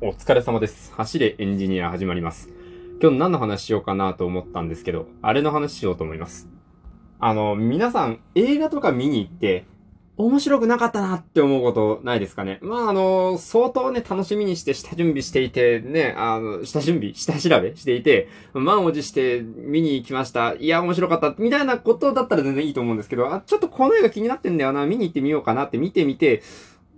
お疲れ様です。走れエンジニア始まります。今日何の話しようかなと思ったんですけど、あれの話しようと思います。あの、皆さん映画とか見に行って、面白くなかったなって思うことないですかね？まあ、あの、相当ね、楽しみにして下準備していて、ね、あの、下準備下調べしていて、満を持して見に行きました。いや、面白かった。みたいなことだったら全然いいと思うんですけど、あ、ちょっとこの映画気になってんだよな、見に行ってみようかなって見てみて、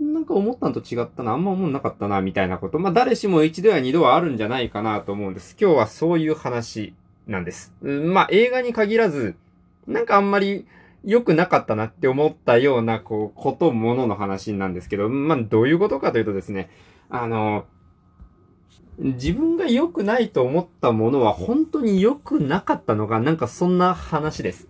なんか思ったのと違ったな、あんま思んなかったな、みたいなこと。まあ、誰しも一度や二度はあるんじゃないかなと思うんです。今日はそういう話なんです。うんまあ、映画に限らず、なんかあんまり良くなかったなって思ったような、こう、こと、ものの話なんですけど、まあ、どういうことかというとですね、あの、自分が良くないと思ったものは本当に良くなかったのか、なんかそんな話です。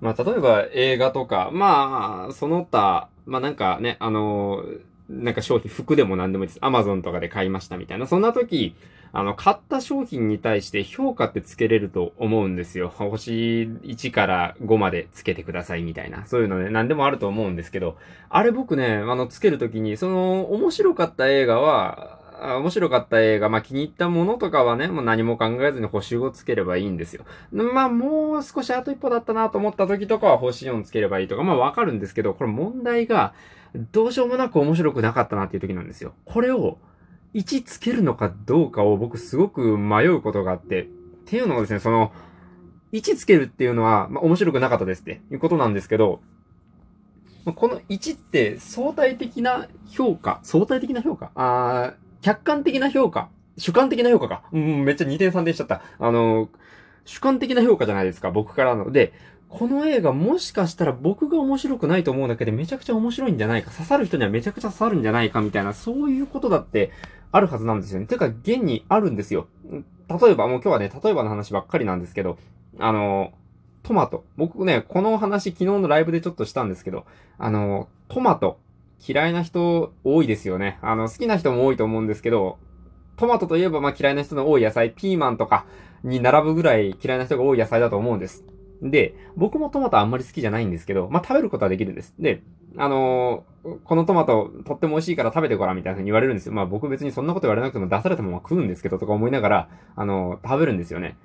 まあ、例えば映画とか、まあ、その他、まあなんかね、あのなんか商品、服でも何でもいいです。アマゾンとかで買いましたみたいな。そんな時、あの、買った商品に対して評価ってつけれると思うんですよ。星1から5までつけてくださいみたいな。そういうのね、何でもあると思うんですけど、あれ僕ね、あの、つけるときに、その、面白かった映画は、あ面白かった映画、まあ、気に入ったものとかはね、もう何も考えずに星5つければいいんですよ。まあ、もう少しあと一歩だったなと思った時とかは星4つければいいとか、まあ、わかるんですけど、これ問題が、どうしようもなく面白くなかったなっていう時なんですよ。これを、1つけるのかどうかを僕すごく迷うことがあって、っていうのもですね、その、1つけるっていうのは、まあ、面白くなかったですっていうことなんですけど、この1って相対的な評価、相対的な評価？あ客観的な評価主観的な評価か。うん、めっちゃ2点3点しちゃった。あの、主観的な評価じゃないですか、僕からの。で、この映画もしかしたら僕が面白くないと思うだけでめちゃくちゃ面白いんじゃないか、刺さる人にはめちゃくちゃ刺さるんじゃないかみたいな、そういうことだってあるはずなんですよね。てか、現にあるんですよ。例えば、もう今日はね、例えばの話ばっかりなんですけど、あの、トマト。僕ね、この話昨日のライブでちょっとしたんですけど、あの、トマト。嫌いな人多いですよね。あの、好きな人も多いと思うんですけど、トマトといえばまあ嫌いな人の多い野菜、ピーマンとかに並ぶぐらい嫌いな人が多い野菜だと思うんです。で、僕もトマトあんまり好きじゃないんですけど、まあ食べることはできるんです。で、あのーこのトマトとっても美味しいから食べてごらんみたいな風に言われるんですよ。まあ僕別にそんなこと言われなくても出されたまま食うんですけどとか思いながら、あのー食べるんですよね。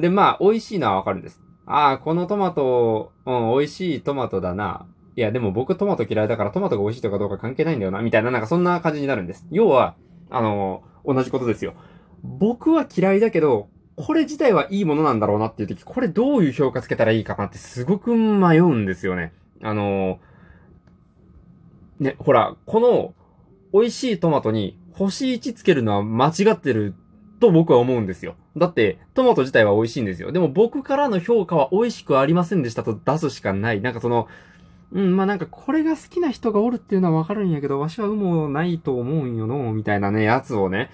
で、まあ美味しいのはわかるんです。ああ、このトマト、うん、美味しいトマトだな。いや、でも僕トマト嫌いだからトマトが美味しいとかどうか関係ないんだよな、みたいな、なんかそんな感じになるんです。要は、あの同じことですよ。僕は嫌いだけど、これ自体はいいものなんだろうなっていう時、これどういう評価つけたらいいかなってすごく迷うんですよね。あのね、ほら、この美味しいトマトに星1つけるのは間違ってると僕は思うんですよ。だって、トマト自体は美味しいんですよ。でも僕からの評価は美味しくありませんでしたと出すしかない。なんかその、うん、まあなんかこれが好きな人がおるっていうのはわかるんやけど、わしはうもないと思うんよの、みたいなね、やつをね、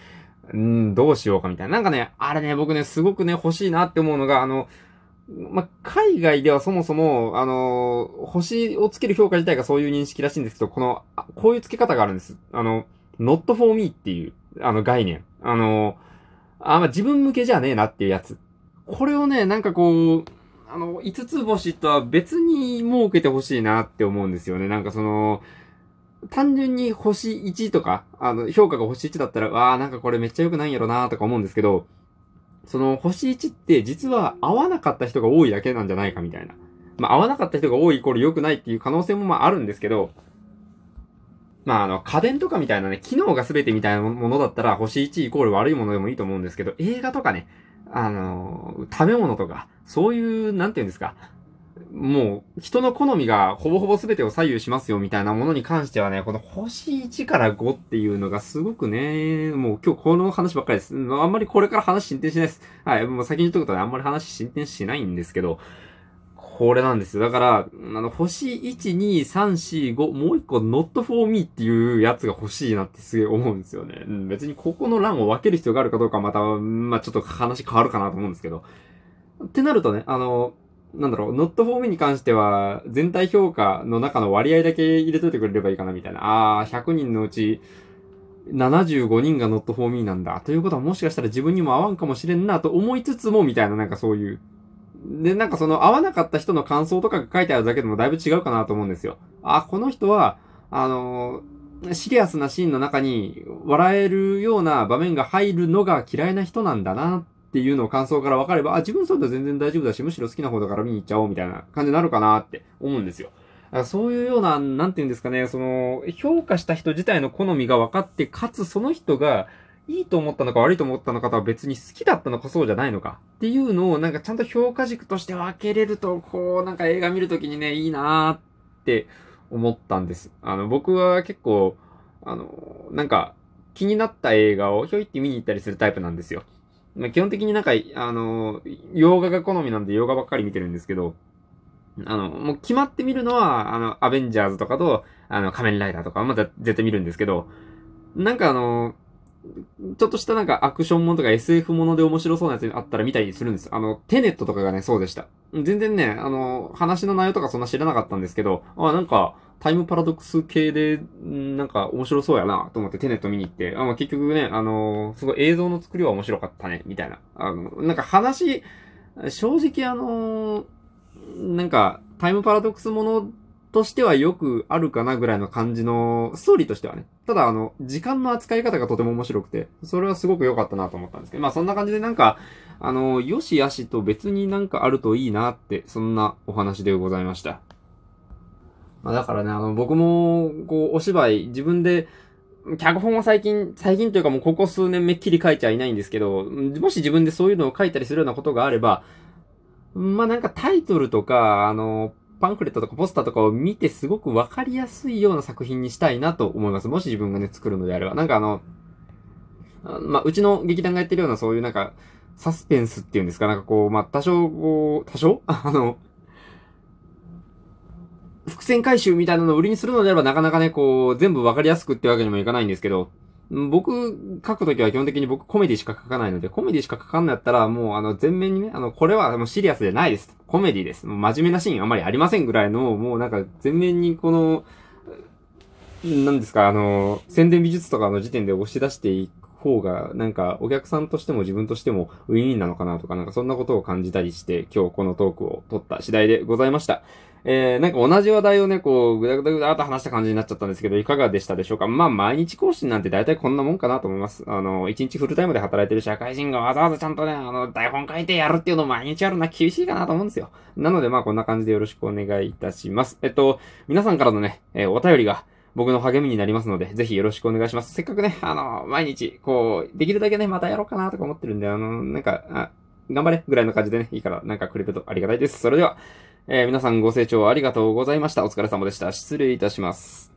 うん、どうしようかみたいな。なんかね、あれね、僕ね、すごくね、欲しいなって思うのが、あの、ま、海外ではそもそも、あの、星をつける評価自体がそういう認識らしいんですけど、この、こういう付け方があるんです。あの、not for me っていう、あの概念。あの、あ、ま、自分向けじゃねえなっていうやつ。これをね、なんかこう、あの、5つ星とは別に設けてほしいなって思うんですよね。なんかその、単純に星1とか、あの、評価が星1だったら、わあなんかこれめっちゃ良くないんやろなとか思うんですけど、その星1って実は合わなかった人が多いだけなんじゃないかみたいな。まあ、合わなかった人が多いイコール良くないっていう可能性もまああるんですけど、まあ、あの、家電とかみたいなね、機能が全てみたいなものだったら、星1イコール悪いものでもいいと思うんですけど、映画とかね、あの、食べ物とか、そういう、なんて言うんですか、もう、人の好みがほぼほぼ全てを左右しますよみたいなものに関してはね、この星1から5っていうのがすごくね、もう今日この話ばっかりです。あんまりこれから話進展しないです。はい、もう先に言っとくとね、あんまり話進展しないんですけど、これなんですよ。だから、あの、星1、2、3、4、5、もう一個 not for me っていうやつが欲しいなってすげえ思うんですよね。うん、別にここの欄を分ける必要があるかどうかまた、まあちょっと話変わるかなと思うんですけど。ってなるとね、あの、なんだろう、not for me に関しては、全体評価の中の割合だけ入れといてくれればいいかなみたいな。ああ、100人のうち、75人が not for me なんだ。ということはもしかしたら自分にも合わんかもしれんなと思いつつも、みたいななんかそういう。で、なんかその合わなかった人の感想とかが書いてあるだけでもだいぶ違うかなと思うんですよ。あ、この人は、あのシリアスなシーンの中に笑えるような場面が入るのが嫌いな人なんだなっていうのを感想から分かれば、あ、自分そうだ全然大丈夫だし、むしろ好きな方だから見に行っちゃおうみたいな感じになるかなって思うんですよ。そういうような、なんて言うんですかね、その、評価した人自体の好みが分かって、かつその人が、いいと思ったのか悪いと思ったのかとは別に好きだったのかそうじゃないのかっていうのをなんかちゃんと評価軸として分けれると、こうなんか映画見るときにね、いいなーって思ったんです。あの、僕は結構、あの、なんか気になった映画をひょいって見に行ったりするタイプなんですよ。まあ、基本的になんか、あの、洋画が好みなんで洋画ばっかり見てるんですけど、あの、もう決まって見るのは、あの、アベンジャーズとかと、あの、仮面ライダーとかまだ絶対見るんですけど、なんかあの、ちょっとしたなんかアクションものとか SF もので面白そうなやつあったら見たりするんです。あの、テネットとかがね、そうでした。全然ね、あの、話の内容とかそんな知らなかったんですけど、あ、なんか、タイムパラドックス系で、なんか面白そうやなと思ってテネット見に行って、あまあ、結局ね、あの、すごい映像の作りは面白かったね、みたいな。あの、なんか話、正直あの、なんか、タイムパラドックスものとしてはよくあるかなぐらいの感じの、ストーリーとしてはね。ただあの、時間の扱い方がとても面白くて、それはすごく良かったなと思ったんですけど、まあそんな感じでなんか、あの、よしやしと別になんかあるといいなって、そんなお話でございました。まあだからね、あの、僕も、こう、お芝居、自分で、脚本は最近、最近というかもうここ数年めっきり書いちゃいないんですけど、もし自分でそういうのを書いたりするようなことがあれば、まあなんかタイトルとか、あの、パンフレットとかポスターとかを見てすごくわかりやすいような作品にしたいなと思います。もし自分がね、作るのであれば。なんかあの、まあ、うちの劇団がやってるようなそういうなんか、サスペンスっていうんですか？なんかこう、まあ、多少こう、多少？あの、伏線回収みたいなのを売りにするのであればなかなかね、こう、全部わかりやすくってわけにもいかないんですけど、僕、書くときは基本的に僕コメディしか書かないので、コメディしか書かんのやったら、もうあの、全面にね、あの、これはもうシリアスじゃないです。コメディです。もう真面目なシーンあんまりありませんぐらいの、もうなんか全面にこの、何ですか、あの、宣伝美術とかの時点で押し出していく方が、なんかお客さんとしても自分としてもウィンウィンなのかなとか、なんかそんなことを感じたりして、今日このトークを撮った次第でございました。えー、なんか同じ話題をね、こう、ぐだぐだぐだっと話した感じになっちゃったんですけど、いかがでしたでしょうか？まあ、毎日更新なんて大体こんなもんかなと思います。あの、一日フルタイムで働いてる社会人がわざわざちゃんとね、あの、台本書いてやるっていうのを毎日やるのは厳しいかなと思うんですよ。なので、まあ、こんな感じでよろしくお願いいたします。えっと、皆さんからのね、えー、お便りが、僕の励みになりますので、ぜひよろしくお願いします。せっかくね、あの、毎日、こう、できるだけね、またやろうかなとか思ってるんで、あの、なんか、あ頑張れぐらいの感じでね、いいから、なんかくれるとありがたいです。それでは、えー、皆さんご清聴ありがとうございました。お疲れ様でした。失礼いたします。